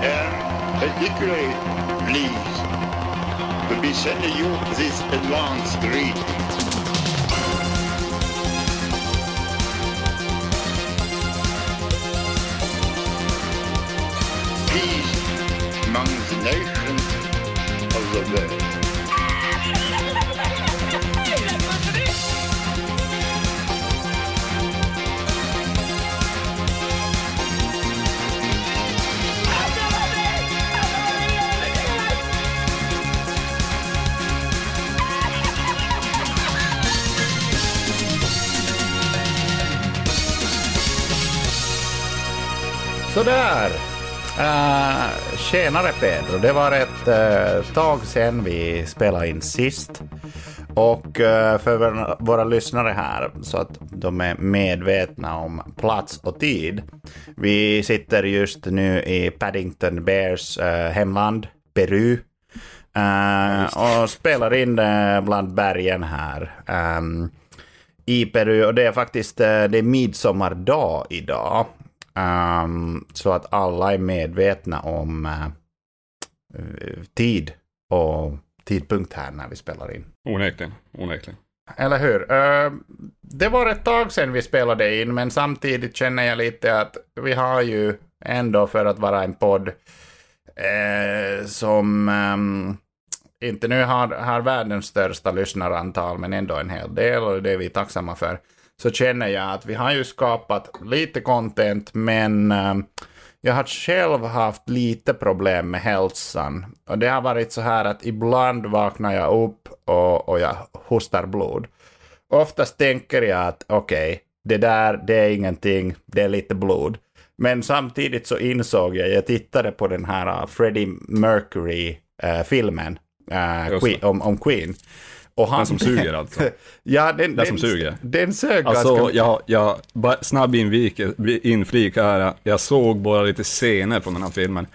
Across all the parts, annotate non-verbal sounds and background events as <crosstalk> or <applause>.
And particularly pleased to be sending you this advanced greeting. Sådär. Uh, tjenare Pedro. Det var ett uh, tag sedan vi spelade in sist. Och uh, för våra, lyssnare här, så att de är medvetna om plats och tid. Vi sitter just nu i Paddington Bears uh, hemland, Peru. Och spelar in bland bergen här. Um, i Peru och det är faktiskt det är midsommardag idag. Um, så att alla är medvetna om uh, tid och tidpunkt här när vi spelar in. Onekligen, onekligen. Eller hur? Uh, det var ett tag sedan vi spelade in, men samtidigt känner jag lite att vi har ju ändå för att vara en podd uh, som um, inte nu har, har världens största lyssnarantal, men ändå en hel del och det är vi tacksamma för så känner jag att vi har ju skapat lite content, men äh, jag har själv haft lite problem med hälsan. Och det har varit så här att ibland vaknar jag upp och, och jag hostar blod. Oftast tänker jag att okej, okay, det där, det är ingenting, det är lite blod. Men samtidigt så insåg jag, jag tittade på den här Freddie Mercury-filmen äh, äh, om, om Queen. Och han, den som suger alltså? <laughs> ja, den, den, den som suger. Den sög alltså, ganska... jag, jag, snabb invik, inflik här. Jag såg bara lite scener från den här filmen.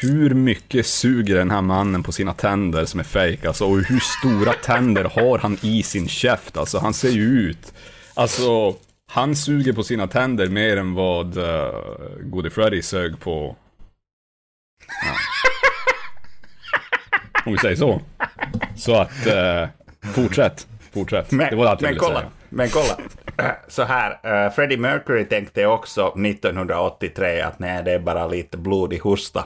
Hur mycket suger den här mannen på sina tänder som är fake alltså? Och hur stora tänder har han i sin käft? Alltså, han ser ju ut... Alltså, han suger på sina tänder mer än vad uh, Gode Freddy sög på... Ja. Om vi säger så. Så att, eh, fortsätt. Fortsätt. Men, det var allt jag ville kolla, säga. Men kolla. <clears throat> Så här, uh, Freddie Mercury tänkte också 1983 att nej, det är bara lite blodig hosta. <laughs>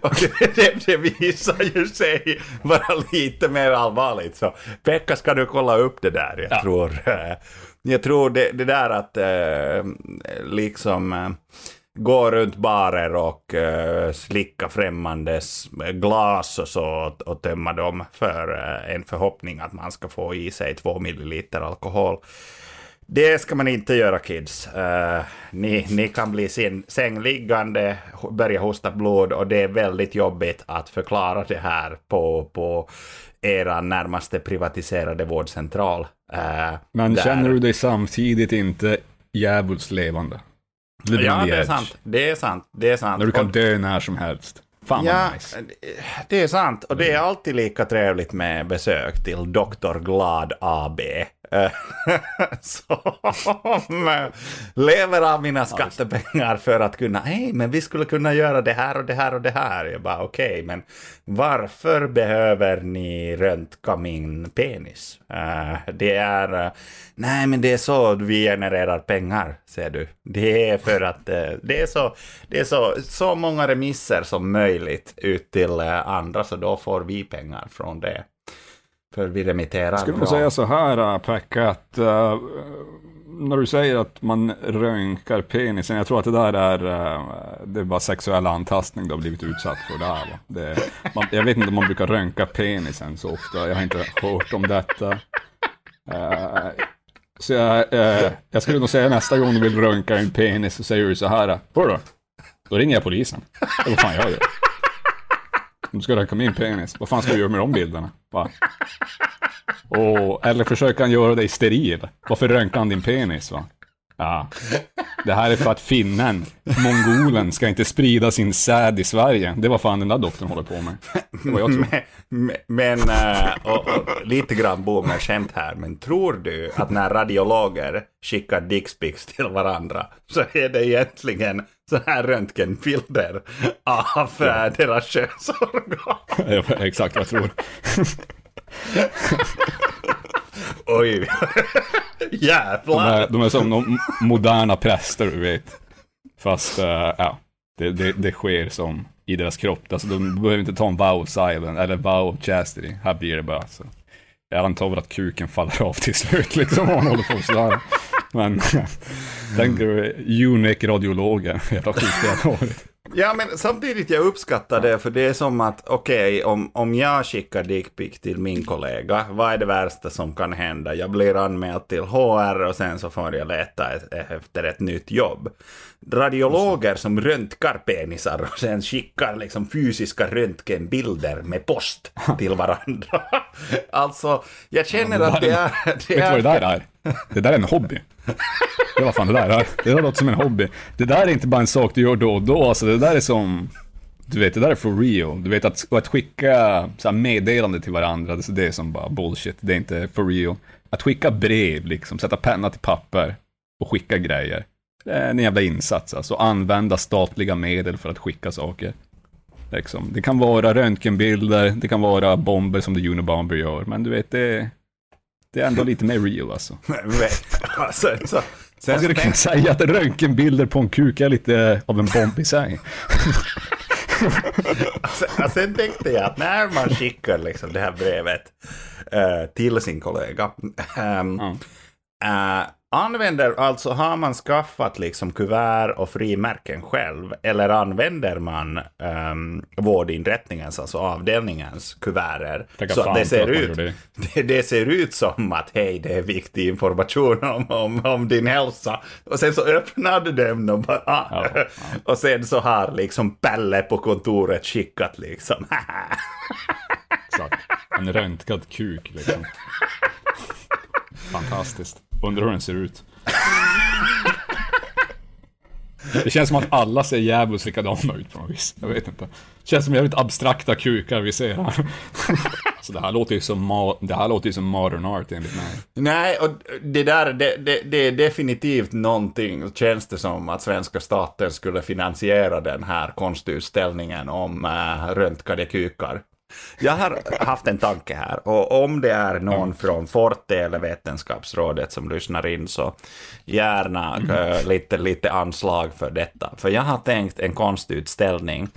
och det, det, det visar ju sig vara lite mer allvarligt. Så Pekka, ska du kolla upp det där? Jag Ja. tror, uh, jag tror det, det där att uh, liksom gå runt barer och uh, slicka främmandes glas och så och, och tömma dem för uh, en förhoppning att man ska få i sig två milliliter alkohol. Det ska man inte göra kids. Uh, ni, ni kan bli sin, sängliggande, börja hosta blod och det är väldigt jobbigt att förklara det här på, på era närmaste privatiserade vårdcentral. Men där- känner du dig samtidigt inte djävulskt levande? Living Ja, det är edge. sant. Det är sant. Det är sant. När du kan Och- dö när som helst. Fan Ja, vad nice. det är sant. Och det är alltid lika trevligt med besök till Dr. Glad AB. Eh, <laughs> Som eh, lever av mina skattepengar för att kunna, hej, men vi skulle kunna göra det här och det här och det här. Jag bara, okej, men varför behöver ni röntga min penis? Eh, det är, nej, men det är så vi genererar pengar, ser du. Det är för att det är så, det är så, så många remisser som möjligt ut till andra, så då får vi pengar från det. För vi remitterar Jag skulle bra. säga så här, äh, Pekka, att äh, när du säger att man röntgar penisen, jag tror att det där är, äh, det är bara sexuell antastning du har blivit utsatt för där. Det, man, jag vet inte om man brukar röntga penisen så ofta, jag har inte hört om detta. Äh, så jag, jag skulle nog säga nästa gång du vill röntga en penis så säger du så här, Hörru, då ringer jag polisen. Det vad fan jag gör. Du ska röntga min penis, vad fan ska du göra med de bilderna? Va? Och, eller försöker han göra dig steril? Varför röntgar han din penis? Va? Ja. Det här är för att finnen, mongolen, ska inte sprida sin säd i Sverige. Det var fan den där doktorn håller på med. Det var jag tror. <laughs> Men, men äh, och, och, lite grann boomerskämt här, men tror du att när radiologer skickar dickpics till varandra så är det egentligen så här röntgenbilder av ja. deras könsorgan? Ja, exakt vad jag tror. <laughs> Oj, jävlar. De är, de är som de moderna präster, du vet. Fast, uh, ja, det, det, det, sker som i deras kropp. Alltså, de behöver inte ta en vow of silence, eller vow of chastity. Här blir det bara alltså. så. Jag antar väl att kuken faller av till slut, liksom, om man håller på sådär. Men, tänker du, unik radiologen, jävla skit Ja, men samtidigt jag uppskattar det, för det är som att okej, okay, om, om jag skickar dickpic till min kollega, vad är det värsta som kan hända? Jag blir anmäld till HR och sen så får jag leta ett, efter ett nytt jobb. Radiologer som röntgar penisar och sen skickar liksom fysiska röntgenbilder med post till varandra. <laughs> alltså, jag känner att det är... Det vet du vad det där är? Det där är en hobby. Det var fan det där. Det där låter som en hobby. Det där är inte bara en sak du gör då och då, alltså det där är som... Du vet, det där är for real. Du vet, att, att skicka så meddelande till varandra, det är som bara bullshit. Det är inte for real. Att skicka brev, liksom, sätta penna till papper och skicka grejer. Det är en jävla insats, alltså. Använda statliga medel för att skicka saker. Liksom. Det kan vara röntgenbilder, det kan vara bomber som The Unibomber gör, men du vet, det, det är ändå lite mer real alltså. <laughs> alltså så, sen skulle kunna säga att röntgenbilder på en kuk är lite av en bomb i sig. sen, <laughs> sen tänkte jag att när man skickar liksom det här brevet uh, till sin kollega, um, mm. uh, Använder, alltså har man skaffat liksom kuvert och frimärken själv, eller använder man um, vårdinrättningens, alltså avdelningens kuverter? Så det ser, ut, <laughs> det, det, ser ut som att hej, det är viktig information om, om, om din hälsa. Och sen så öppnar du dem och bara, ah. ja, ja. <laughs> och sen så har liksom Pelle på kontoret skickat liksom. <laughs> Exakt. En röntgad kuk liksom. Fantastiskt. Undrar hur den ser ut. Det känns som att alla ser jävligt likadana ut på något vis. Jag vet inte. Det känns som jävligt abstrakta kukar vi ser här. Så det här låter ju som, det här låter ju som modern art enligt mig. Nej, och det där, det, det, det är definitivt någonting, känns det som, att svenska staten skulle finansiera den här konstutställningen om äh, röntgade kukar. Jag har haft en tanke här och om det är någon från Forte eller Vetenskapsrådet som lyssnar in så gärna mm. lite, lite anslag för detta. För jag har tänkt en konstutställning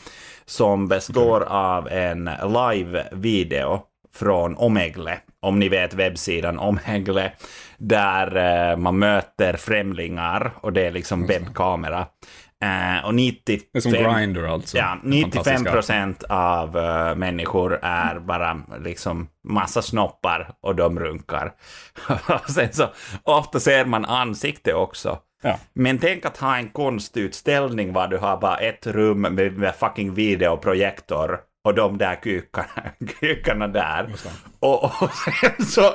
som består av en live-video från Omegle, om ni vet webbsidan Omegle, där eh, man möter främlingar och det är liksom webbkamera. Uh, och 95, det är som Grindr alltså. Ja, 95 procent av uh, människor är bara liksom massa snoppar och de runkar. <laughs> Sen så ofta ser man ansikte också. Ja. Men tänk att ha en konstutställning var du har bara ett rum med, med fucking videoprojektor och de där kukarna, <laughs> där. Och, och sen så,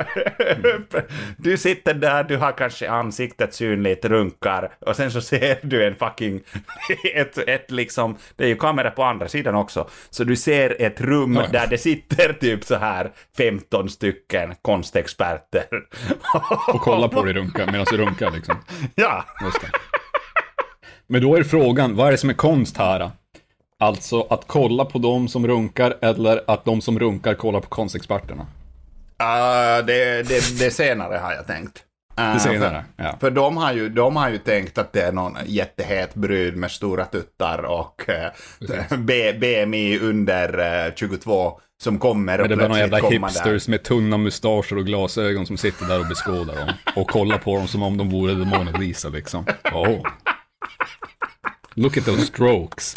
<laughs> du sitter där, du har kanske ansiktet synligt, runkar och sen så ser du en fucking, <laughs> ett, ett liksom, det är ju kamera på andra sidan också, så du ser ett rum ja. där det sitter typ så här 15 stycken konstexperter. Och kollar på dig runka, medan du runkar liksom. Ja. Men då är frågan, vad är det som är konst här? Alltså att kolla på de som runkar eller att de som runkar kollar på konstexperterna? Uh, det, det, det senare har jag tänkt. Uh, det senare, för, ja. För de har, ju, de har ju tänkt att det är någon jättehet brud med stora tuttar och uh, BMI under uh, 22 som kommer och Men det är några jävla hipsters där. med tunna mustascher och glasögon som sitter där och beskådar dem. Och kollar på dem som om de vore The Mona Lisa liksom. Oh. Look at those strokes.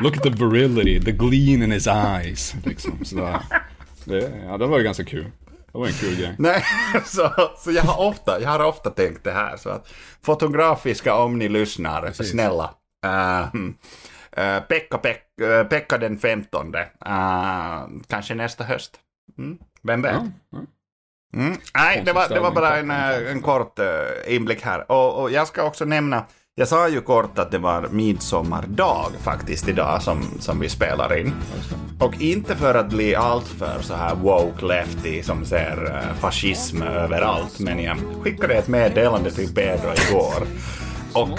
Look at the virility, the gleam in his eyes. Liksom, så det, ja, det var ju ganska kul. Det var en kul grej. Nej, <laughs> så, så jag, har ofta, jag har ofta tänkt det här. Så att fotografiska, om ni lyssnar, Precis. snälla. Uh, uh, Pekka, Pek, uh, Pekka den 15. Uh, kanske nästa höst. Mm, vem vet? Ja, ja. Mm. Nej, det var, det var bara en, eh, en kort inblick här. Och, och, jag ska också nämna, jag sa ju kort att det var midsommardag faktiskt idag som, som vi spelar in. Och inte för att bli alltför så här woke lefty som ser uh, fascism överallt, men jag skickade ett meddelande till Pedro igår. Och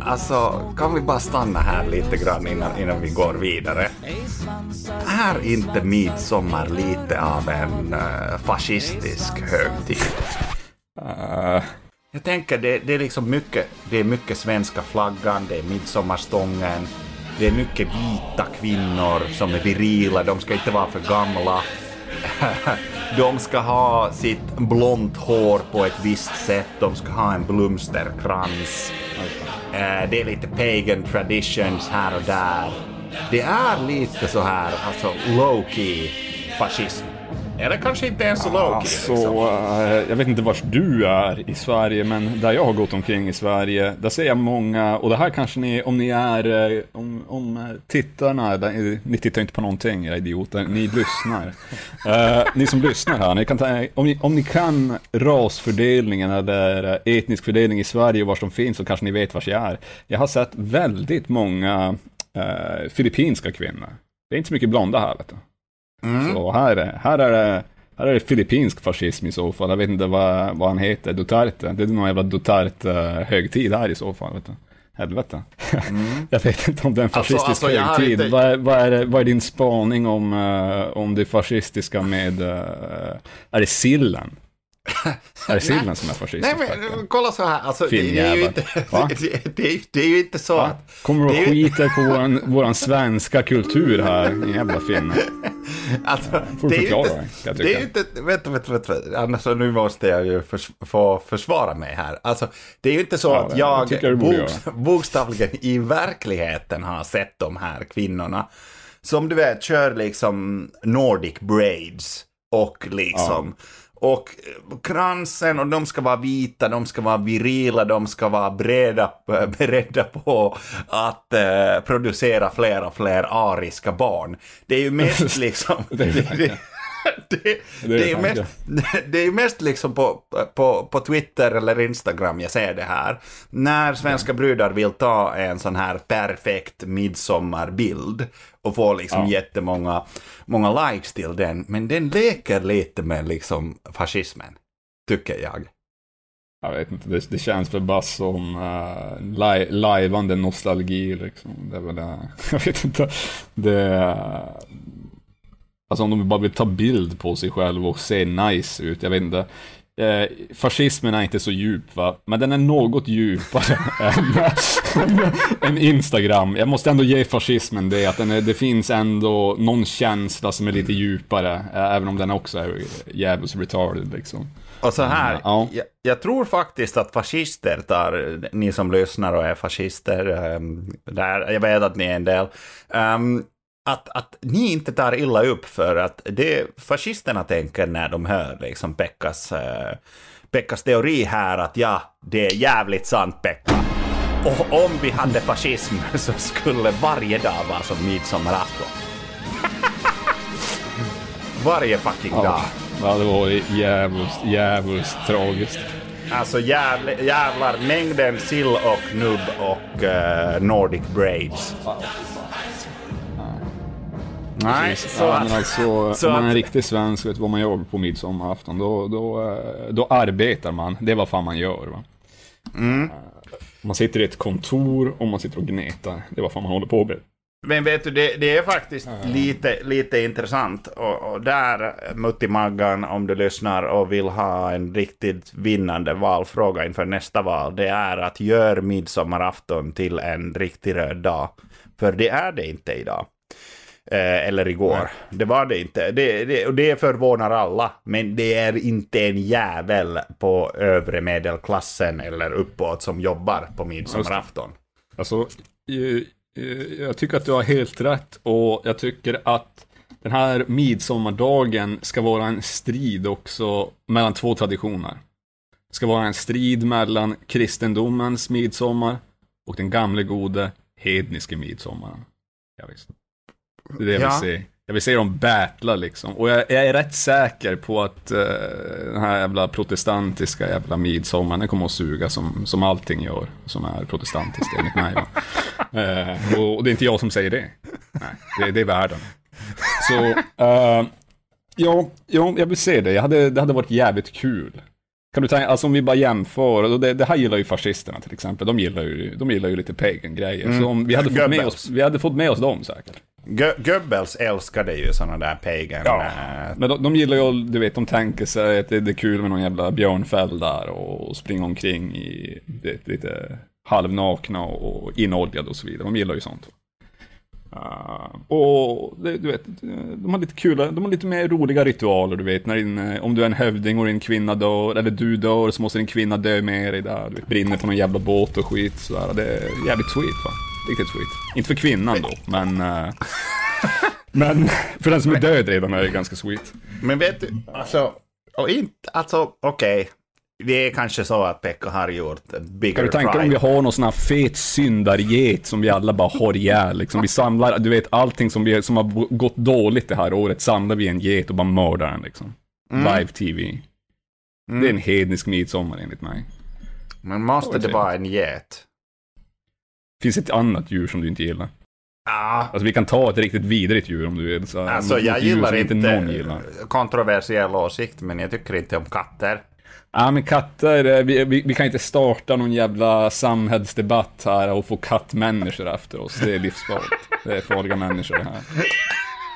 alltså, kan vi bara stanna här lite grann innan, innan vi går vidare? Är inte midsommar lite av en uh, fascistisk högtid? Uh. Jag tänker det, det är liksom mycket, det är mycket svenska flaggan, det är midsommarstången, det är mycket vita kvinnor som är virila, de ska inte vara för gamla. <laughs> De ska ha sitt blont hår på ett visst sätt, de ska ha en blomsterkrans. Eh, det är lite pagan traditions här och där. Det är lite så här, alltså low-key fascism. Eller kanske inte ens så low-key. Alltså, liksom. uh, jag vet inte vars du är i Sverige, men där jag har gått omkring i Sverige, där ser jag många, och det här kanske ni, om ni är, uh, om, om tittarna, där, ni tittar inte på någonting, era idioter, ni lyssnar. Uh, <laughs> ni som lyssnar här, ni kan ta, om, ni, om ni kan rasfördelningen eller etnisk fördelning i Sverige och var de finns, så kanske ni vet vars jag är. Jag har sett väldigt många filippinska kvinnor. Det är inte så mycket blonda här, vet du. Mm. Så här, här är det här är det filippinsk fascism i så fall. Jag vet inte vad, vad han heter, Duterte. Det är någon jävla Duterte-högtid här i så fall. Vet du. Helvete. Mm. <laughs> jag vet inte om det är en alltså, fascistisk alltså, alltså, högtid. Inte... Vad, är, vad, är, vad är din spaning om, uh, om det fascistiska med, uh, är det sillen? Är det sillen som är fascistisk? Nej men kolla så här, alltså, det, är ju inte, <laughs> det, det, det, är ju inte så Va? att... Kommer du och skiter på våran, våran svenska kultur här, jävla finne. <laughs> Alltså, Får det är ju inte, dig, det är ju inte, vänta, vänta, vänta, annars nu måste jag ju förs, få försvara mig här. Alltså, det är ju inte så ja, att jag, jag bokst, bokstavligen i verkligheten har sett de här kvinnorna som du vet kör liksom Nordic braids och liksom ja och kransen och de ska vara vita, de ska vara virila, de ska vara beredda, beredda på att uh, producera fler och fler ariska barn. Det är ju mest <laughs> liksom... det, det, <laughs> det, det, är mest, <laughs> det är mest liksom på, på, på Twitter eller Instagram jag ser det här. När svenska brudar vill ta en sån här perfekt midsommarbild och få liksom ja. jättemånga många likes till den. Men den leker lite med liksom fascismen, tycker jag. Jag vet inte, det, det känns väl bara som uh, li lajvande nostalgi liksom. Det är väl det. <laughs> Jag vet inte. Det, uh, Alltså om de bara vill ta bild på sig själv och se nice ut, jag vet inte. Eh, fascismen är inte så djup va, men den är något djupare <laughs> än, än, Instagram. Jag måste ändå ge fascismen det, att är, det finns ändå någon känsla som är lite djupare, eh, även om den också är jävligt retarded liksom. Och så här, mm, ja. jag, jag, tror faktiskt att fascister tar, ni som lyssnar och är fascister, um, där, jag vet att ni är en del, um, att, att ni inte tar illa upp för att det fascisterna tänker när de hör liksom Pekkas, eh, Pekkas teori här att ja, det är jävligt sant Pekka. Och om vi hade fascism <laughs> så skulle varje dag vara som midsommarafton. <laughs> varje fucking ja, dag. Ja, det var jävligt, jävligt tragiskt. Alltså jävla, jävlar, mängden sill och nubb och uh, Nordic braids. Nej, så ja, att, alltså, <laughs> så om man är en riktig svensk vet vad man gör på midsommarafton, då, då, eh, då arbetar man. Det är vad fan man gör. Va? Mm. Eh, man sitter i ett kontor och man sitter och gnetar. Det är vad fan man håller på med. Men vet du, det, det är faktiskt mm. lite, lite intressant. Och, och där, Mutti Maggan, om du lyssnar och vill ha en riktigt vinnande valfråga inför nästa val, det är att gör midsommarafton till en riktig röd dag. För det är det inte idag. Eh, eller igår. Nej. Det var det inte. Det, det, och det förvånar alla. Men det är inte en jävel på övre medelklassen eller uppåt som jobbar på midsommarafton. Alltså, jag, jag tycker att du har helt rätt och jag tycker att den här midsommardagen ska vara en strid också mellan två traditioner. Det ska vara en strid mellan kristendomens midsommar och den gamle gode hedniske midsommaren. Ja, visst. Det är det jag vill se. Jag vill se dem battla liksom. Och jag, jag är rätt säker på att uh, den här jävla protestantiska jävla midsommaren, den kommer att suga som, som allting gör som är protestantiskt enligt mig. Uh, <laughs> och, och, det är inte jag som säger det. Nej, det, det är världen. Så, uh, ja, ja, jag vill se det. Jag hade, det hade varit jävligt kul. Kan du tänka, alltså om vi bara jämför, det, det här gillar ju fascisterna till exempel, de gillar ju, de gillar ju lite pagan-grejer. Mm. Så om vi hade, fått med oss, vi hade fått med oss dem säkert. Goebbels älskade ju sådana där pagan... Ja, äh... men de, de, gillar ju, du vet, de tänker sig att det, det är kul med någon jävla björnfäll där och springa omkring i det, lite halvnakna och inoljade och så vidare. De gillar ju sånt. Uh, och det, du vet, de har lite kul, de har lite mer roliga ritualer, du vet. När din, om du är en hövding och din kvinna dör, eller du dör, så måste din kvinna dö med dig där. Du vet, brinner på någon jävla båt och skit sådär. Det är jävligt sweet va. Riktigt sweet. Inte för kvinnan då, men... Uh, <laughs> men för den som är död redan är det ganska sweet. Men vet du, alltså, och inte, alltså okej. Okay. Det är kanske så att Pekka har gjort en bigger Kan du tänka om vi har någon sån här fet syndarget som vi alla bara har ihjäl? Liksom, vi samlar, du vet allting som, vi, som har gått dåligt det här året samlar vi i en get och bara mördar den liksom. Mm. Live-TV. Mm. Det är en hednisk midsommar enligt mig. Men måste det vara en get? Finns ett annat djur som du inte gillar? Ja. Alltså vi kan ta ett riktigt vidrigt djur om du vill. Så, alltså jag gillar inte, inte gillar. kontroversiell åsikt, men jag tycker inte om katter. Ja men katter, eh, vi, vi, vi, kan inte starta någon jävla samhällsdebatt här och få kattmänniskor efter oss. Det är livsfarligt. Det är farliga människor det här.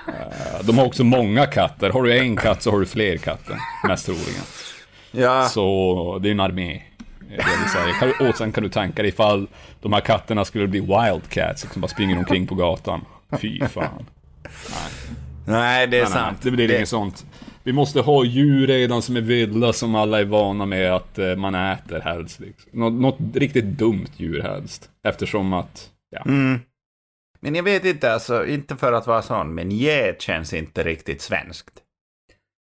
Eh, de har också många katter. Har du en katt så har du fler katter. Mest troligen. Ja. Så det är en armé. Och sen kan du tänka dig ifall de här katterna skulle bli wildcats som bara springer omkring på gatan. Fy fan. Nej, nej det är nej, sant. Nej, det blir det... inget sånt. Vi måste ha djur redan som är vilda som alla är vana med att eh, man äter helst. Liksom. Något, något riktigt dumt djur helst. Eftersom att, ja. Mm. Men jag vet inte, alltså, inte för att vara sån, men get känns inte riktigt svenskt.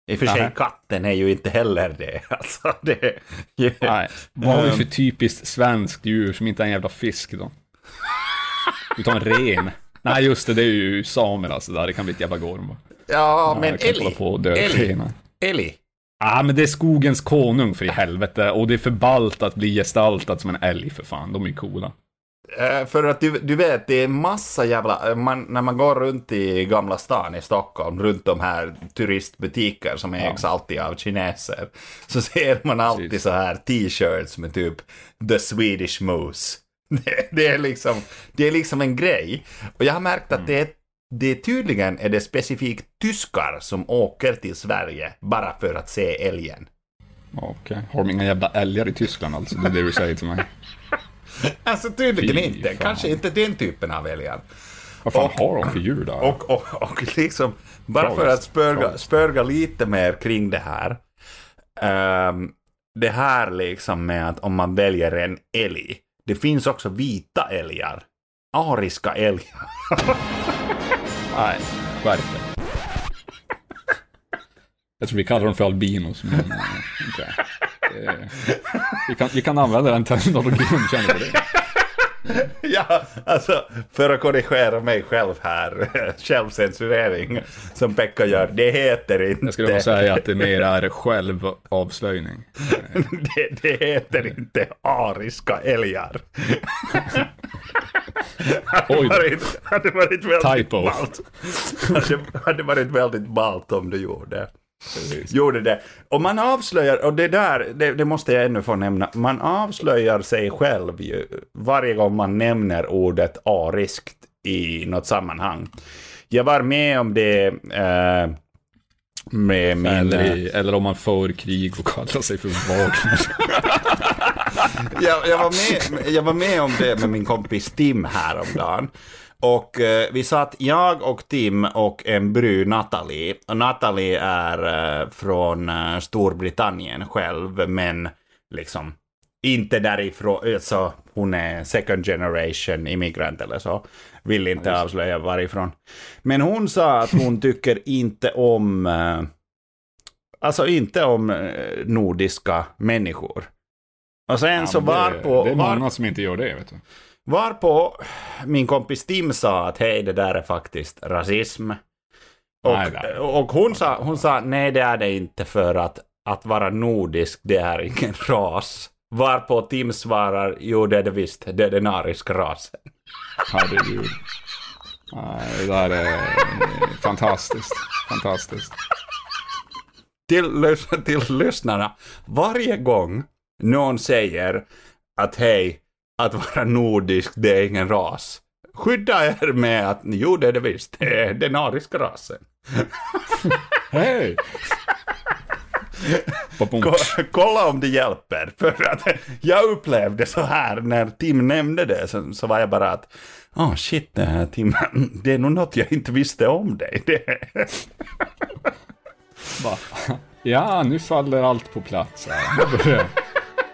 I och för sig, katten är ju inte heller det. <laughs> Alltså, det ju, Nej. Vad har vi för typiskt svenskt djur som inte är en jävla fisk då? Tar en ren. Nej, just det, det är ju samer alltså. Där. Det kan bli ett jävla gorm. Ja, men Ellie. Ellie. Ellie. Ja, men det är skogens konung för i helvete. Och det är för ballt att bli gestaltad som en älg för fan. De är ju coola. Uh, för att du, du vet, det är massa jävla... Man, när man går runt i Gamla stan i Stockholm, runt de här turistbutiker som ägs ja. alltid av kineser, så ser man alltid Precis. så här t-shirts med typ The Swedish Moose. <laughs> Det, det, är liksom, det är liksom en grej. Och jag har märkt att mm. det är det tydligen är det specifikt tyskar som åker till Sverige bara för att se älgen. Okej, okay. har de inga jävla älgar i Tyskland alltså? Det är det du säger till mig. <laughs> alltså tydligen Fy inte. Fan. Kanske inte den typen av älgar. Vad fan och, har de för djur där? Och, och, och liksom, bara för att spörga, spörga lite mer kring det här. Um, det här liksom med att om man väljer en älg. Det finns också vita älgar. Ariska älgar. <laughs> Nej, skärp Jag tror vi kallar dem för albinos, men okay. Vi, kan, vi kan använda den terminologin du känner för det. <laughs> ja, alltså för att korrigera mig själv här, <laughs> självcensurering som Pekka gör, det heter inte... Jag skulle nog säga att det mer är självavslöjning. <laughs> det, det heter inte ariska älgar. hade, varit, hade varit väldigt Typo. ballt. hade, hade varit väldigt ballt om du gjorde. Precis. Gjorde det. Och man avslöjar, och det där, det, det, måste jag ännu få nämna, man avslöjar sig själv ju varje gång man nämner ordet ariskt i något sammanhang. Jag var med om det eh, med min... Eller, i, eller om man för krig och kallar sig för Wagner. <laughs> jag, jag, var med, jag var med om det med min kompis Tim häromdagen. Och eh, vi satt jag och Tim och en bry Natalie. Och Natalie är eh, från eh, Storbritannien själv, men liksom inte därifrån, alltså hon är second generation immigrant eller så. Vill inte ja, avslöja varifrån. Men hon sa att hon <laughs> tycker inte om, eh, alltså inte om eh, nordiska människor. Och sen ja, så var det, på... Det är många var, som inte gör det, vet du. Varpå min kompis Tim sa att hej, det där är faktiskt rasism. Och, och hon, sa, hon sa nej det är det inte för att, att vara nordisk det är ingen <laughs> ras. Varpå Tim svarar jo det är det visst, det är den ariska rasen. Herregud. Det där är fantastiskt. Fantastiskt. Till, till lyssnarna, varje gång någon säger att hej, att vara nordisk det är ingen ras. Skydda er med att jo det är det visst, det är den ariska rasen. Hej! Kolla om det hjälper. För att jag upplevde så här när Tim nämnde det så, så var jag bara att oh shit det här, Tim, det är nog något jag inte visste om dig. Ja, nu faller allt på plats här. Nu börjar,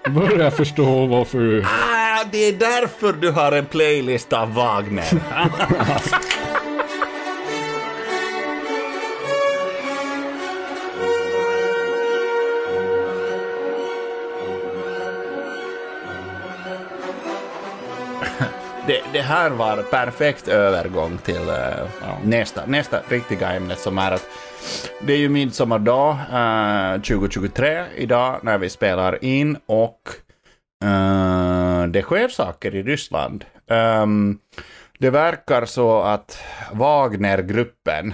börjar jag förstå varför du ah, det är därför du har en playlist av Wagner. <laughs> Det, det här var perfekt övergång till eh, nästa, nästa riktiga ämne som är att det är ju midsommardag eh, uh, 2023 idag när vi spelar in och Eh, det sker saker i Ryssland. Um, det verkar så att Wagnergruppen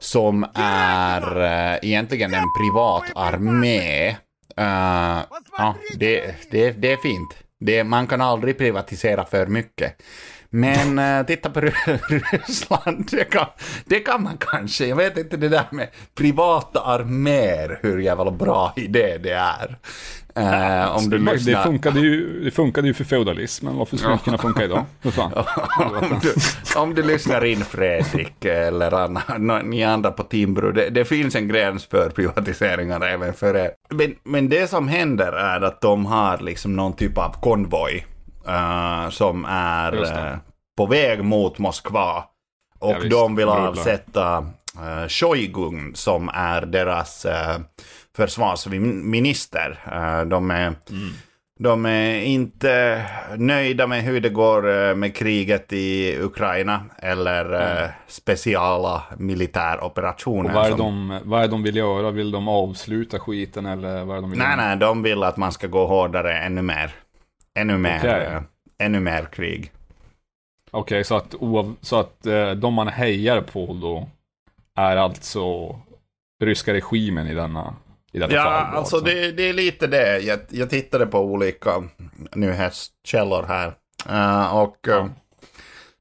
som är uh, egentligen en privat armé. Uh, ja, det, det, det är fint. Det, man kan aldrig privatisera för mycket. Men eh, titta på Ry- <laughs> Ryssland, det kan, det kan man kanske. Jag vet inte det där med privata arméer, hur jävla bra idé det är. Eh, om du det, lyssnar... funkade ju, det funkade ju för feudalismen, varför skulle det inte kunna funka idag? <laughs> Om, du, om du lyssnar in Fredrik eller Anna, ni andra på Timbro, det, det finns en gräns för privatiseringar även för er. Men, men det som händer är att de har liksom någon typ av konvoj eh, som är eh, på väg mot Moskva. Och Ja, de vill avsätta uh, Shoigun som är deras uh, försvarsminister. Eh, de är Mm. de är inte nöjda med hur det går med kriget i Ukraina eller eh, speciala militäroperationer. Och vad är, som- de, vad är de vill göra? Vill de avsluta skiten eller vad är de vill Nej, göra? nej, de vill att man ska gå hårdare ännu mer. Ännu mer, Okej. eh, ännu mer krig. Okej, så att, så att eh, de man hejar på då är alltså ryska regimen i denna i detta Ja, fall? då, alltså det, det är lite det. Jag, jag tittade på olika nyhetskällor här. Eh, och eh,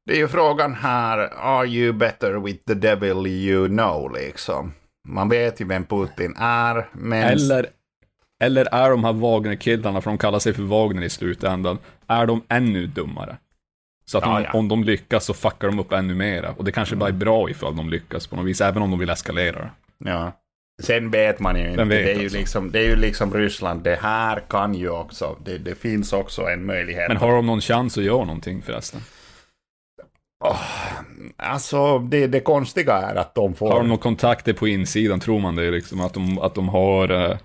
det är ju frågan här, are you better with the devil you know, liksom. Man vet ju vem Putin är, men... Eller, eller är de här Wagner-killarna, för de kallar sig för Wagner i slutändan, är de ännu dummare? Så att Ja, de, ja. om de lyckas så fuckar de upp ännu mera. Och det kanske bara är bra ifall de lyckas på något vis, även om de vill eskalera det. Ja. Sen vet man ju inte. Det, är ju alltså. liksom, det är ju liksom Ryssland. Det här kan ju också. Det, det finns också en möjlighet. Men har de någon chans att göra någonting förresten? Alltså, det, det konstiga är att de får... Har de några kontakter på insidan, tror man det liksom att de, att de har eh,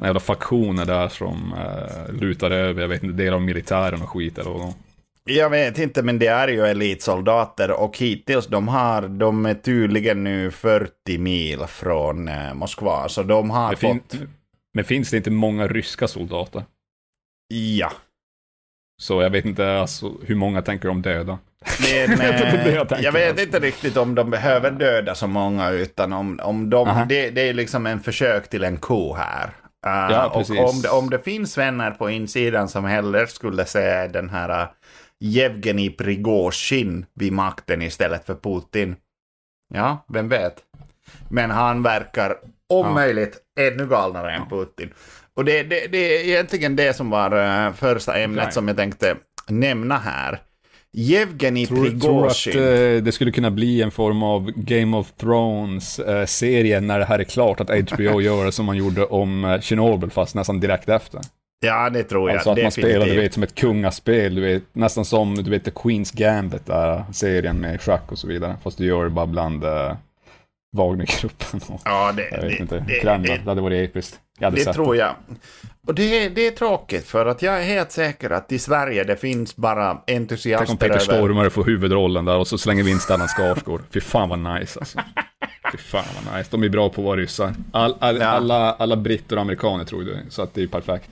några jävla faktioner där som eh, lutar över, jag vet inte, delar av militären och skit eller vad. Jag vet inte, men det är ju elitsoldater och hittills de har, de är tydligen nu 40 mil från eh, Moskva. Så de har Men, fin, fått... men finns det inte många ryska soldater? Ja. Så jag vet inte alltså, hur många tänker de döda. Men, <laughs> eh, jag jag vet inte riktigt om de behöver döda så många, utan om, om de, det, det är liksom en försök till en ko här. Eh, Ja, och om det, om det finns vänner på insidan som hellre skulle se den här uh, Jevgenij Prigozjin vid makten istället för Putin. Ja, vem vet. Men han verkar om Ja. möjligt ännu galnare än Putin. Och det, det, det är egentligen det som var eh, första ämnet Okej. som jag tänkte nämna här. Jevgenij Tror, tror att Prigozjin. eh, det skulle kunna bli en form av Game of Thrones-serie när det här är klart, att HBO <laughs> gör det som man gjorde om eh, Chernobyl, fast nästan direkt efter. Ja, det tror jag. Alltså att man spelar, du definitivt. vet, som ett kungaspel, du vet, nästan som, du vet, The Queen's Gambit, där serien med schack och så vidare. Fast du gör det bara bland, eh, Wagnergruppen och Ja, det, jag vet det, inte, det, Kreml. det, Det hade varit episkt. Det tror jag. Och det, det är tråkigt, för att jag är helt säker att i Sverige det finns bara Tänk om entusiaster Peter. Stormare får huvudrollen där och så slänger vi in Stellan Skarsgård. Fy fan vad nice alltså. Fy fan vad nice. De är bra på att vara ryssar. All, all, Ja. alla, alla britter och amerikaner tror det, så att det är perfekt.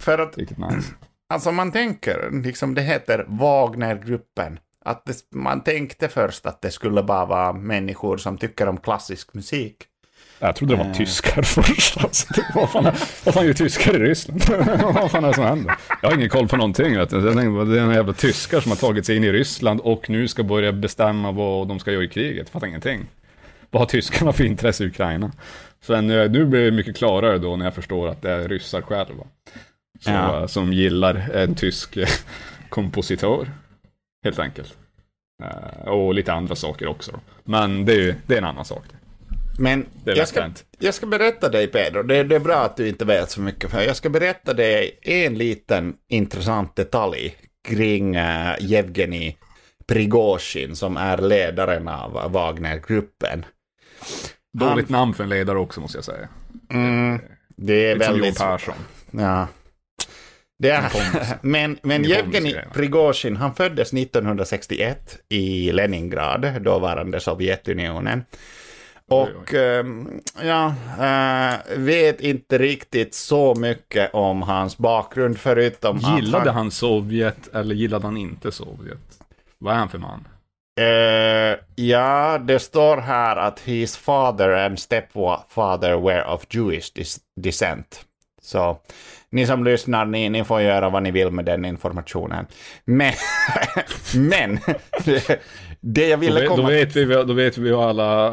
För att, Riktigt nice. alltså man tänker, liksom det heter Wagnergruppen. Att det, man tänkte först att det skulle bara vara människor som tycker om klassisk musik. Jag trodde det var Eh. tyskar <laughs> först. Alltså, vad, fan, vad fan gör tyskar i Ryssland? <laughs> vad fan är det som händer? Jag har ingen koll på någonting. Vet du. Jag tänkte, det är några jävla tyskar som har tagit sig in i Ryssland och nu ska börja bestämma vad de ska göra i kriget. Jag fattar ingenting. Vad har tyskarna för intresse i Ukraina? Sen eh, nu blir det mycket klarare då när jag förstår att det är ryssar själva. Så, Ja. eh, Som gillar en tysk eh, kompositör. Helt enkelt. Och lite andra saker också. Då. Men det är, det är en annan sak. Det är jag ska, jag ska berätta dig Pedro, det, det är bra att du inte vet så mycket för jag ska berätta dig en liten intressant detalj kring uh, Yevgeni Prigozjin som är ledaren av Wagnergruppen. Dåligt namn för en ledare också måste jag säga. Mm, det är Lite som Johan väldigt... Persson. Ja. Det är, <laughs> men men va? Prigozjin, han föddes 1961 i Leningrad, dåvarande Sovjetunionen. Och ehm, ja, eh, vet inte riktigt så mycket om hans bakgrund förutom Gillade att han Sovjet eller gillade han inte Sovjet? Vad är han för man? Eh, ja, det står här att his father and stepfather were of Jewish descent. Så ni som lyssnar, ni, ni får göra vad ni vill med den informationen. Men, <laughs> men det, det jag ville vet, då, komma... vet vi, då vet vi vad alla,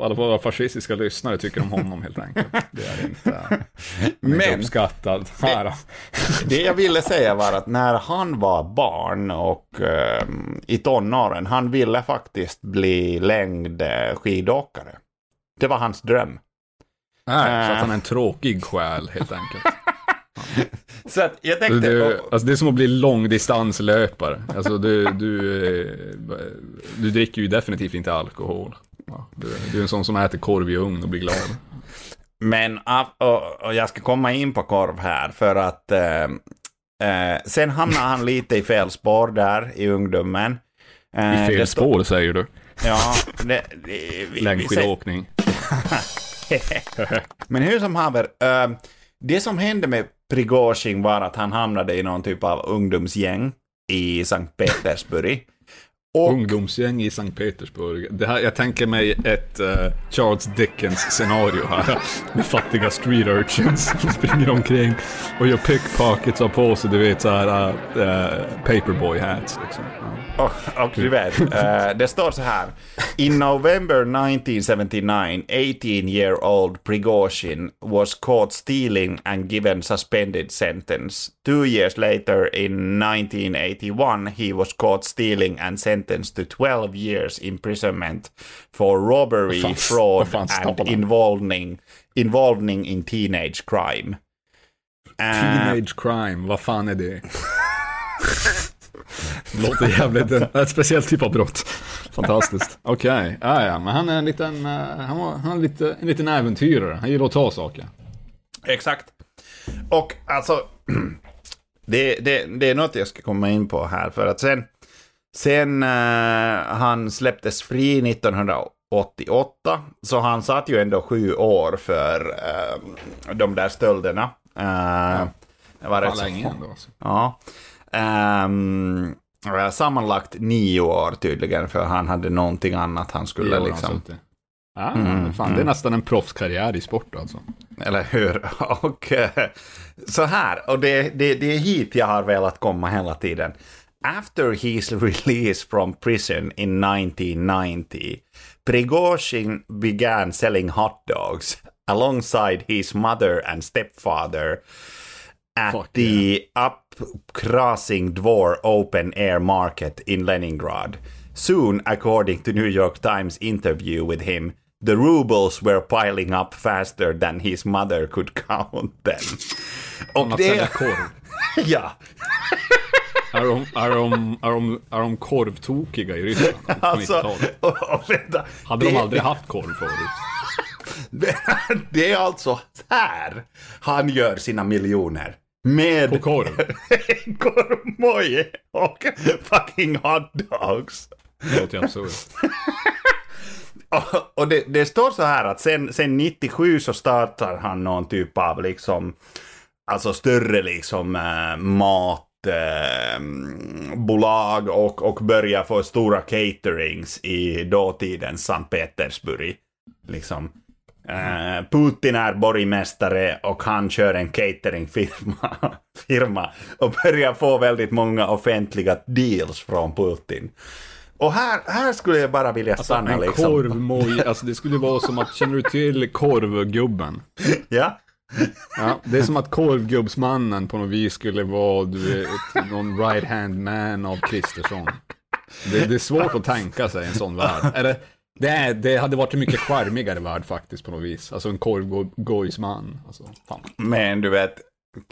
alla våra fascistiska lyssnare tycker om honom helt enkelt. Det är inte, <laughs> är inte Men uppskattad. Då. det jag ville säga var att när han var barn och eh, i tonåren, han ville faktiskt bli längdskidåkare. Det var hans dröm. Nej, så att han är en tråkig själ helt enkelt. <laughs> <laughs> Så att jag tänkte... det, alltså det är som att bli långdistanslöpare. Alltså du, du, eh, du dricker ju definitivt inte alkohol. Du, du är en sån som äter korv i ugn och blir glad. Men och, och jag ska komma in på korv här för att eh, eh, sen hamnade han lite i fel spår där i ungdomen. Eh, I fel spår säger du. Ja, det, det, vi, Längdskidåkning. <laughs> Men hur som haver, eh, det som hände med Prigozjin var att han hamnade i någon typ av ungdomsgäng i Sankt Petersburg. <laughs> Och, Ungdomsgäng i Sankt Petersburg. Det här, jag tänker mig ett eh, Charles Dickens scenario här. <laughs> Med fattiga street urchins <laughs> som springer omkring och gör pickpockets och har på sig, du vet, så här uh, paperboy hats. Liksom. Och, och du vet, eh, det står så här. In November 1979, 18-year-old Prigozhin was caught stealing and given suspended sentence. Two years later, in 1981, he was caught stealing and sentenced to 12 years imprisonment for robbery, fan- fraud and involving, involving in teenage crime. Eh, Teenage crime, vad fan är det? <laughs> Låter jävligt, det är ett speciellt typ av brott. Fantastiskt. Okej, ja, ja, men han är en liten, eh, han var, han är lite, en liten äventyrare. Han gillar att ta saker. Exakt. Och alltså, <clears throat> det, det, det är något jag ska komma in på här. För att sen, sen eh, han släpptes fri 1988, så han satt ju ändå sju år för eh, de där stölderna. Uh, det var rätt så- länge ändå. Alltså. Ja. Eh, sammanlagt nio år tydligen, för han hade någonting annat han skulle han liksom... Ja, Mm, fan, det är nästan en proffskarriär i sport alltså. Eller hur? <laughs> Och eh, så här, och det, det, det är hit jag har velat komma hela tiden. After his release from prison in 1990, Prigozhin began selling hot dogs alongside his mother and stepfather at Fuck the up-crossing Dvor open air market in Leningrad. Soon, according to New York Times interview with him, the rubles were piling up faster than his mother could count them. Och det... korv. <laughs> ja. Är de, är, de, är, de, är de korvtokiga i Ryssland <laughs> Alltså, 90-talet? <laughs> och, och vänta. Hade det, de aldrig haft korv förut? Det är alltså här han gör sina miljoner. Med På korv? <laughs> korvmoj och fucking hotdogs. Det låter ju absurt. <laughs> Och, det, det står så här att sen, sen 97 så startar han någon typ av liksom, alltså större liksom äh, mat eh, bolag och, och börjar få stora caterings i dåtidens Sankt Petersburg. Liksom. Eh, Putin är borgmästare och han kör en cateringfirma <laughs> firma, och börjar få väldigt många offentliga deals från Putin. Och här, här skulle jag bara vilja stanna en liksom. korvmoj, <laughs> alltså det skulle vara som att, känner du till korvgubben? Ja. Ja, det är som att korvgubbsmannen på något vis skulle vara, du vet, någon right hand man av Kristersson. Det, det är svårt att tänka sig en sån värld. Eller, det, det hade varit en mycket charmigare värld faktiskt på något vis. Alltså en korvgojsman. Alltså, fan. Men du vet,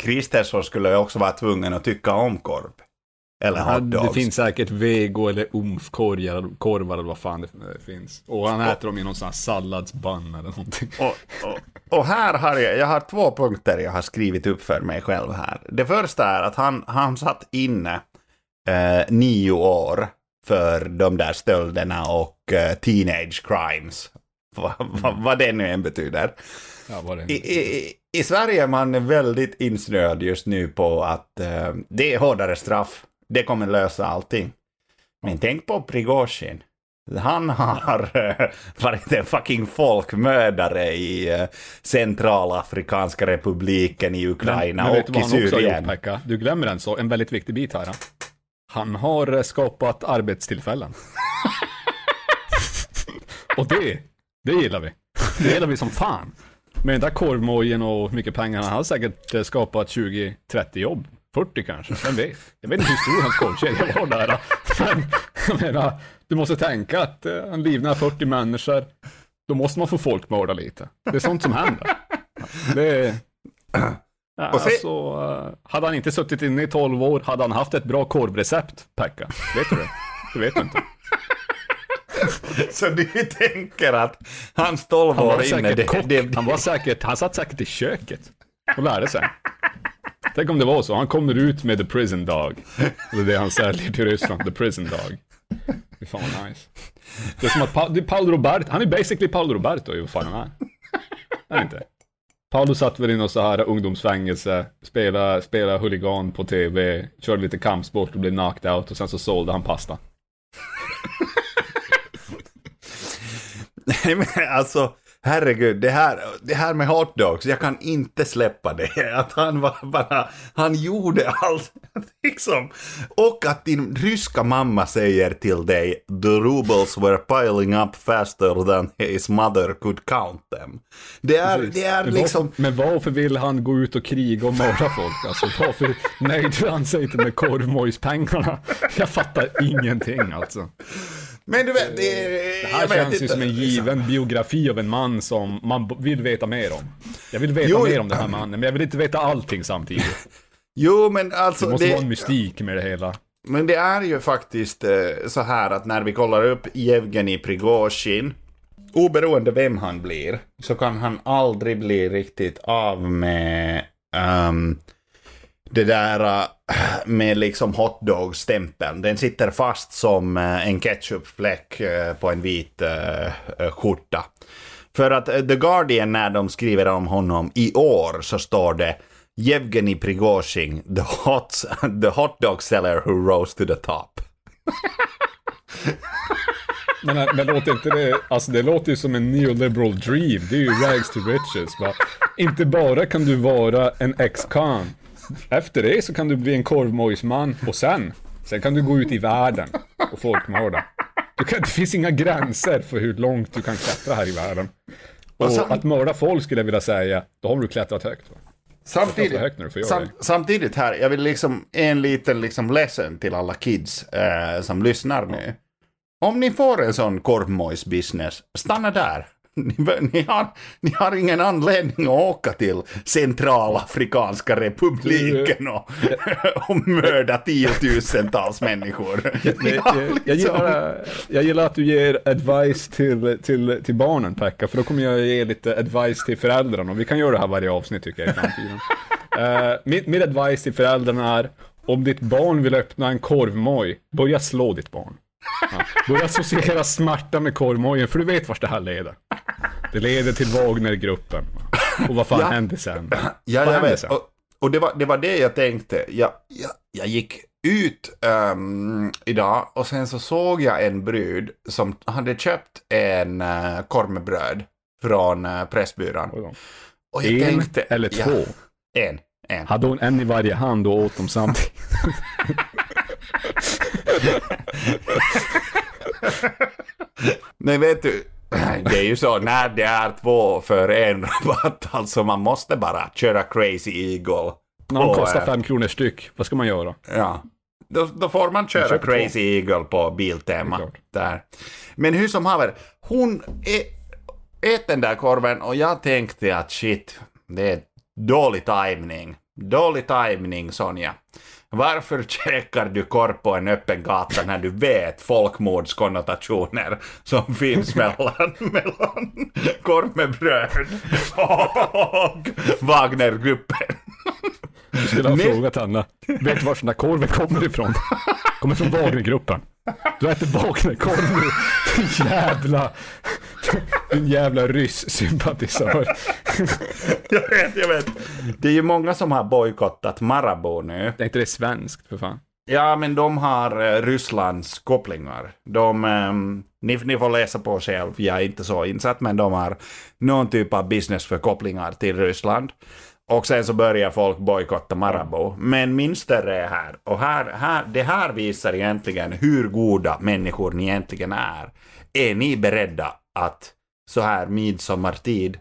Kristersson skulle ju också vara tvungen att tycka om korv. Eller Ja, hotdogs. det finns säkert vego eller umfkorvar korvar eller vad fan det finns. Och han äter dem i någon sån här salladsbann eller någonting. Och, och, och här har jag, jag har två punkter jag har skrivit upp för mig själv här. Det första är att han, han satt inne eh, nio år för de där stölderna och eh, teenage crimes. Vad va, vad det nu än betyder. Ja, I, i, I Sverige är man väldigt insnöad just nu på att eh, det är hårdare straff. Det kommer lösa allting. Men tänk på Prigozjin. Han har <laughs> eh, varit en fucking folkmördare i Centralafrikanska republiken, i Ukraina Men du och i Syrien. Du glömmer en, så, en väldigt viktig bit här. Han har skapat arbetstillfällen. och det, det gillar vi. Det gillar vi som fan. Med den där korvmojen och hur mycket pengar han har säkert eh, skapat 20-30 jobb. 40 kanske, vem vet? Jag vet inte hur stor hans korvkedja var där. Men jag menar, du måste tänka att eh, han livnär 40 människor. Då måste man få folkmörda lite. Det är sånt som händer. Det är... Ja, alltså, eh, hade han inte suttit inne i 12 år, hade han haft ett bra korvrecept, Pekka? Vet du det? Det vet du inte. <laughs> Så du tänker att hans 12 Han var år inne... säkert Det, kock. det, Han var säkert, han satt säkert i köket och lärde sig. Tänk om det var så. Han kommer ut med the prison dog. Det är det han säljer till Ryssland, the prison dog. Fy fan vad nice. Det är som att pa- det är Paolo Roberto, han är basically Paolo Roberto i vad fan han är. Är det inte? Paolo satt väl i något så här ungdomsfängelse, spelade, spelade huligan på tv, körde lite kampsport och blev knocked out och sen så sålde han pasta. <laughs> Nej men alltså, herregud, det här, det här med hotdogs, jag kan inte släppa det. <laughs> Att han var bara, han gjorde allt, <laughs> liksom. Och att din ryska mamma säger till dig, the rubles were piling up faster than his mother could count them. Det är, det är Men liksom... varför, men varför vill han gå ut och kriga och mörda folk? Alltså, varför nöjde han sig inte med korvmojspengarna? Jag fattar ingenting alltså. Men du vet, det, Det här jag vet känns ju som en given biografi av en man som man vill veta mer om. Jag vill veta Jo, mer om den här mannen, men jag vill inte veta allting samtidigt. <laughs> Jo, men alltså... Det måste det- vara en mystik med det hela. Men det är ju faktiskt eh, så här att när vi kollar upp Yevgeni Prigozjin, oberoende vem han blir, så kan han aldrig bli riktigt av med ehm, det där äh, med liksom hotdog-stämpeln. Den sitter fast som äh, en ketchupfläck äh, på en vit skjorta. För att The Guardian när de skriver om honom i år så står det Yevgeny Prigozjin, the hot, <laughs> the hot dog seller who rose to the top. Men, men låter inte det, alltså det låter ju som en neoliberal dream. Det är ju rags to riches. Va? Inte bara kan du vara en ex-con. Efter det så kan du bli en korvmojsman och sen, sen kan du gå ut i världen och folkmörda. Du kan, det finns inga gränser för hur långt du kan klättra här i världen. Och sam- att mörda folk skulle jag vilja säga, då har du klättrat högt. Va? Samtidigt, högt sam, samtidigt här, jag vill liksom en liten liksom lesson till alla kids eh, som lyssnar nu. Om ni får en sån korvmojs-business, stanna där. Ni, ni, har, ni har ingen anledning att åka till Centralafrikanska republiken och, <laughs> och mörda tiotusentals människor. Ni Jag, liksom- gillar, jag gillar att du ger advice till, till, till barnen, Pekka, för då kommer jag ge lite advice till föräldrarna. Vi kan göra det här varje avsnitt tycker jag i framtiden. uh, <laughs> mitt, mitt advice till föräldrarna är, om ditt barn vill öppna en korvmoj, börja slå ditt barn. Ja. Börja associera smärta med korvmojen, för du vet vart det här leder. Det leder till Wagnergruppen. Och vad fan Ja. hände sen? Ja, jag hände vet. sen? Och, och det, var, det var det jag tänkte. Jag, jag, jag gick ut ehm, idag och sen så såg jag en brud som hade köpt en uh, korv med bröd från uh, Pressbyrån. Och jag En tänkte, eller ja, två? en. En. Hade hon en i varje hand och åt dem samtidigt? <laughs> <laughs> Nej, vet du. <clears throat> Det är ju så när det är två för en rabatt. Alltså man måste bara köra Crazy Eagle. När de kostar eh, fem kronor styck, vad ska man göra? Ja. Då, då får man köra Crazy Eagle på Biltema. Där. Men hur som haver, hon ä, ät den där korven och jag tänkte att shit, det är dålig timing. Dålig timing Sonja. Varför käkar du korv på en öppen gata när du vet folkmordskonnotationer som finns <laughs> mellan, mellan korv med bröd och Wagnergruppen? Du skulle ha frågat Anna. Vet du var den där korven kommer ifrån? Kommer från Wagnergruppen. Du äter Wagnerkorv nu. Din jävla... Din jävla ryss-sympatisör. Jag vet, jag vet. Det är ju många som har bojkottat Marabou nu. Det är inte det svenskt för fan. Ja, men de har eh, Rysslands kopplingar. De, ehm, ni, ni får läsa på själv, jag är inte så insatt, men de har någon typ av business för kopplingar till Ryssland. Och sen så börjar folk bojkotta Marabou. Men min större är här. Och här, här, det här visar egentligen hur goda människor ni egentligen är. Är ni beredda att så här midsommartid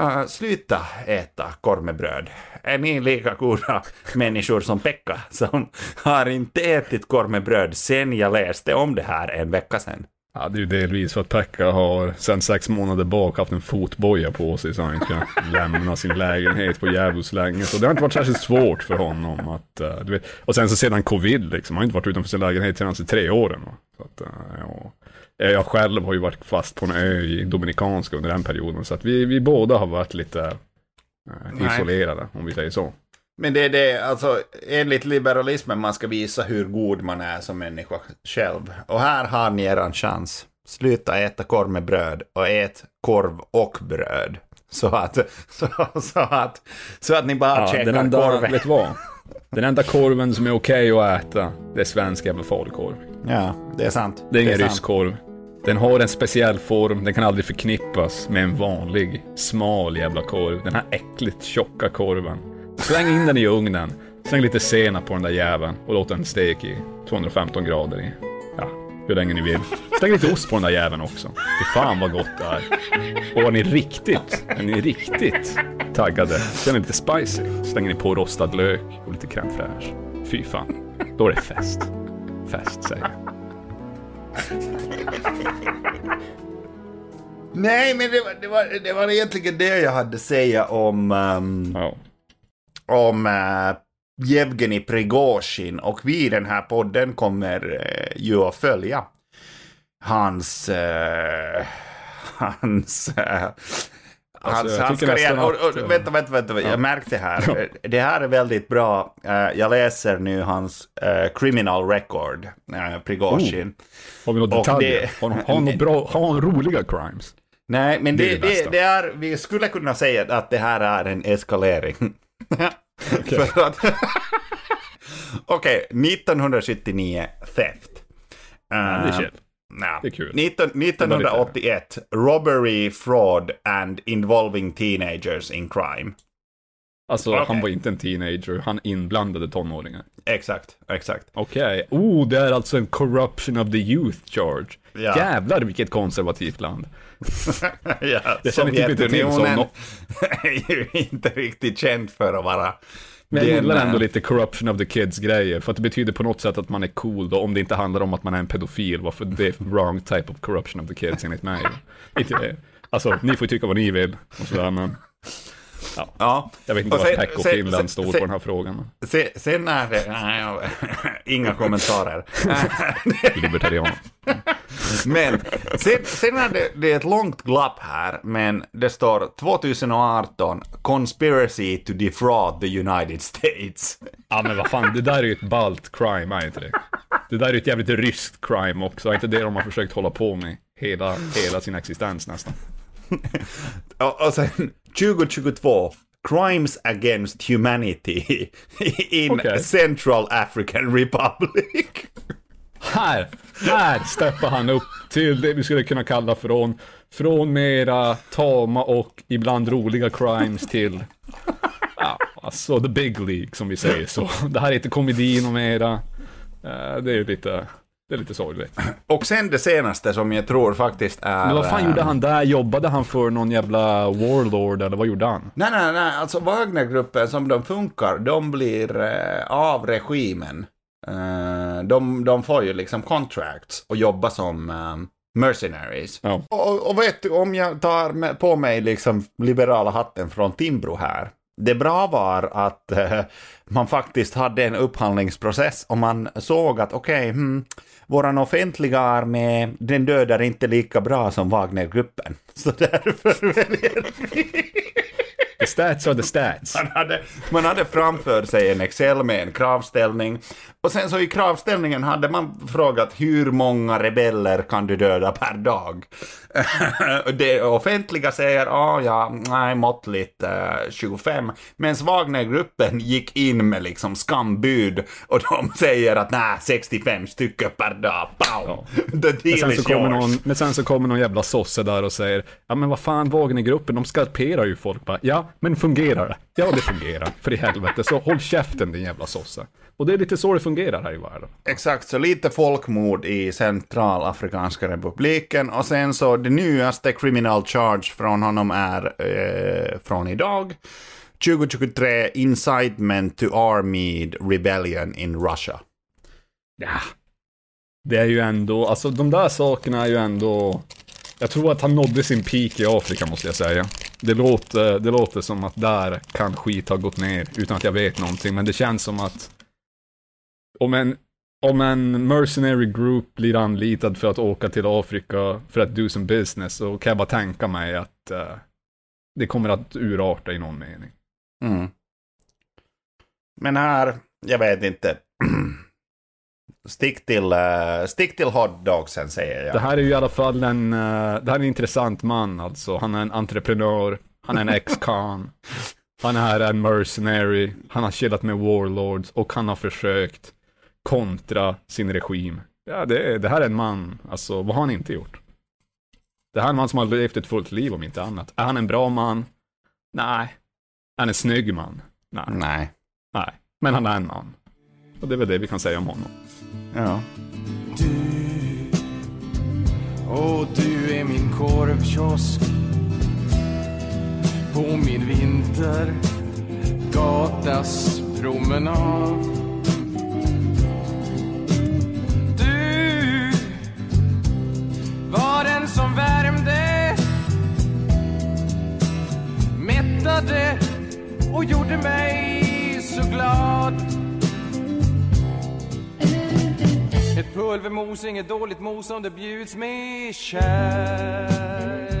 Uh, sluta äta korv med bröd. Är ni lika goda människor som Pekka som har inte ätit korv med bröd sen jag läste om det här en vecka sedan? Ja, det är ju delvis för att Pekka har sen sex månader bak haft en fotboja på sig så han inte kan <laughs> lämna sin lägenhet på djävulskt länge. Så det har inte varit särskilt svårt för honom att, eh, du vet. Och sen så sedan covid liksom, han har inte varit utanför sin lägenhet senaste tre åren. va. Så att, eh, ja. Eh, Jag själv har ju varit fast på en ö i Dominikanska under den perioden. Så att vi, vi båda har varit lite Nej. isolerade, om vi säger så. Men det är det, alltså enligt liberalismen man ska visa hur god man är som människa själv. Och här har ni eran chans. Sluta äta korv med bröd och ät korv och bröd. Så att, <laughs> så, så att, så att ni bara Ja, käkar den enda, korven. vet vad? Den enda korven som är okej att äta, det är svensk jävla falukorv. Ja, det är sant. Det är ingen rysk korv. Den har en speciell form, den kan aldrig förknippas med en vanlig, smal jävla korv. Den här äckligt tjocka korven. Släng in den i ugnen, släng lite senap på den där jäveln och låt den steka i 215 grader i, ja, hur länge ni vill. Släng lite ost på den där jäveln också. Fy fan vad gott det är. Och är ni riktigt, är ni riktigt taggade, ni lite spicy. Slänger ni på rostad lök och lite crème fraîche. Fy fan, då är det fest. Fest säger jag. Nej, men det var, det, var, det var egentligen det jag hade att säga om, ehm, Ja. Om uh, Jevgenij Prigozjin. Och vi i den här podden kommer eh, ju att följa hans... eh, <laughs> hans... eh, Alltså, hans karriär. Och, och, eh, vänta, vänta, vänta. Jag märkte här. Det här är väldigt bra. Eh, jag läser nu hans eh, criminal record, uh, Prigozjin. Har vi några Och detaljer? det- Har, han- har, han bra, <laughs> har han roliga crimes? Nej, men Det det, är det det är, vi skulle kunna säga att det här är en eskalering. Okej, 1979, <laughs> theft. det är Uh, chill. ja. Det är kul. 19, 1981, robbery, fraud and involving teenagers in crime. Alltså, Okej. han var inte en teenager, han inblandade tonåringar. Exakt, exakt. Okej. Oh, det är alltså en corruption of the youth charge. Ja. Jävlar vilket konservativt land. Ja, känner typ Sovjetunionen <laughs> är ju inte riktigt känd för att vara... Men jag gillar ändå lite corruption of the kids grejer, för att det betyder på något sätt att man är cool då, om det inte handlar om att man är en pedofil, varför det är wrong type of corruption of the kids enligt mig. Inte, Alltså, ni får tycka vad ni vill och sådär, men Ja. jag vet inte Och sen- och sen- Finland sen- står sen- på den här frågan. Se, sen är det... Nej, jag- <laughs> inga kommentarer. <laughs> Libertarian. <laughs> Men sen, sen är det, det är ett långt glapp här, men det står 2018 Conspiracy to defraud the United States. Ja men vad fan, det där är ju ett balt crime, är inte det? Det där är ju ett jävligt ryskt crime också, är inte det de har försökt hålla på med hela, hela sin existens nästan? Och, och sen 2022 Crimes against humanity <laughs> in Okej. Central African Republic. Här, här steppar han upp till det vi skulle kunna kalla från, från mera tama och ibland roliga crimes till, ja, alltså the big league som vi säger så. Det här är inte komedin och mera, Eh, det är ju lite, det är lite sorgligt. <clears throat> Och sen det senaste som jag tror faktiskt är... Men vad fan gjorde han där? Jobbade han för någon jävla warlord eller vad gjorde han? Nej, nej, nej, alltså Wagnergruppen som de funkar, de blir eh, av regimen. Eh, de, de får ju liksom contracts och jobba som eh, mercenaries. Ja. Och, och vet du, om jag tar med, på mig liksom liberala hatten från Timbro här. Det bra var att eh, man faktiskt hade en upphandlingsprocess och man såg att okej, hmm, våran offentliga armé, den dödar inte lika bra som Wagnergruppen. <laughs> Så därför väljer vi The stats are the stats. man hade, man hade framför sig en Excel med en kravställning. Och sen så i kravställningen hade man frågat hur många rebeller kan du döda per dag? <laughs> Det offentliga säger, ah, ja, nej, måttligt eh, 25. Men Wagnergruppen gick in med liksom skambud och de <laughs> säger att nej, 65 stycken per dag. Pow! <laughs> The Men deal sen, så kommer någon, men sen så kommer någon jävla sosse där och säger Ja men vad fan Wagnergruppen, de skalperar ju folk bara Ja, men fungerar det? Ja det fungerar, för i helvete. Så håll käften din jävla sosse. Och det är lite så det fungerar här i världen. Exakt, så lite folkmord i Centralafrikanska republiken och sen så det nyaste criminal charge från honom är eh, från idag. 2023 incitement to armed rebellion in Russia. Ja. Det är ju ändå, alltså de där sakerna är ju ändå... Jag tror att han nådde sin peak i Afrika måste jag säga. Det låter, det låter som att där kan skit ha gått ner utan att jag vet någonting, men det känns som att om en, om en mercenary group blir anlitad för att åka till Afrika för att do some business så kan jag bara tänka mig att uh, det kommer att urarta i någon mening. Mm. Men här, jag vet inte. <clears throat> stick till, uh, stick till hotdogsen säger jag. Det här är ju i alla fall en, eh, det här är en intressant man alltså. Han är en entreprenör, han är en ex-con, <laughs> han är en mercenary, han har chillat med warlords och han har försökt kontra sin regim. Ja, det, det här är en man, alltså vad har han inte gjort? Det här är en man som har levt ett fullt liv om inte annat. Är han en bra man? Nej. Är han en snygg man? Nej. Nej. Nej. Men han är en man. Och det är väl det vi kan säga om honom. Ja. Och du är min korvkiosk. På min vintergatas promenad. Du var den som värmde Mättade och gjorde mig så glad. Ett pulvermos, inget dåligt mos om det bjuds med kärlek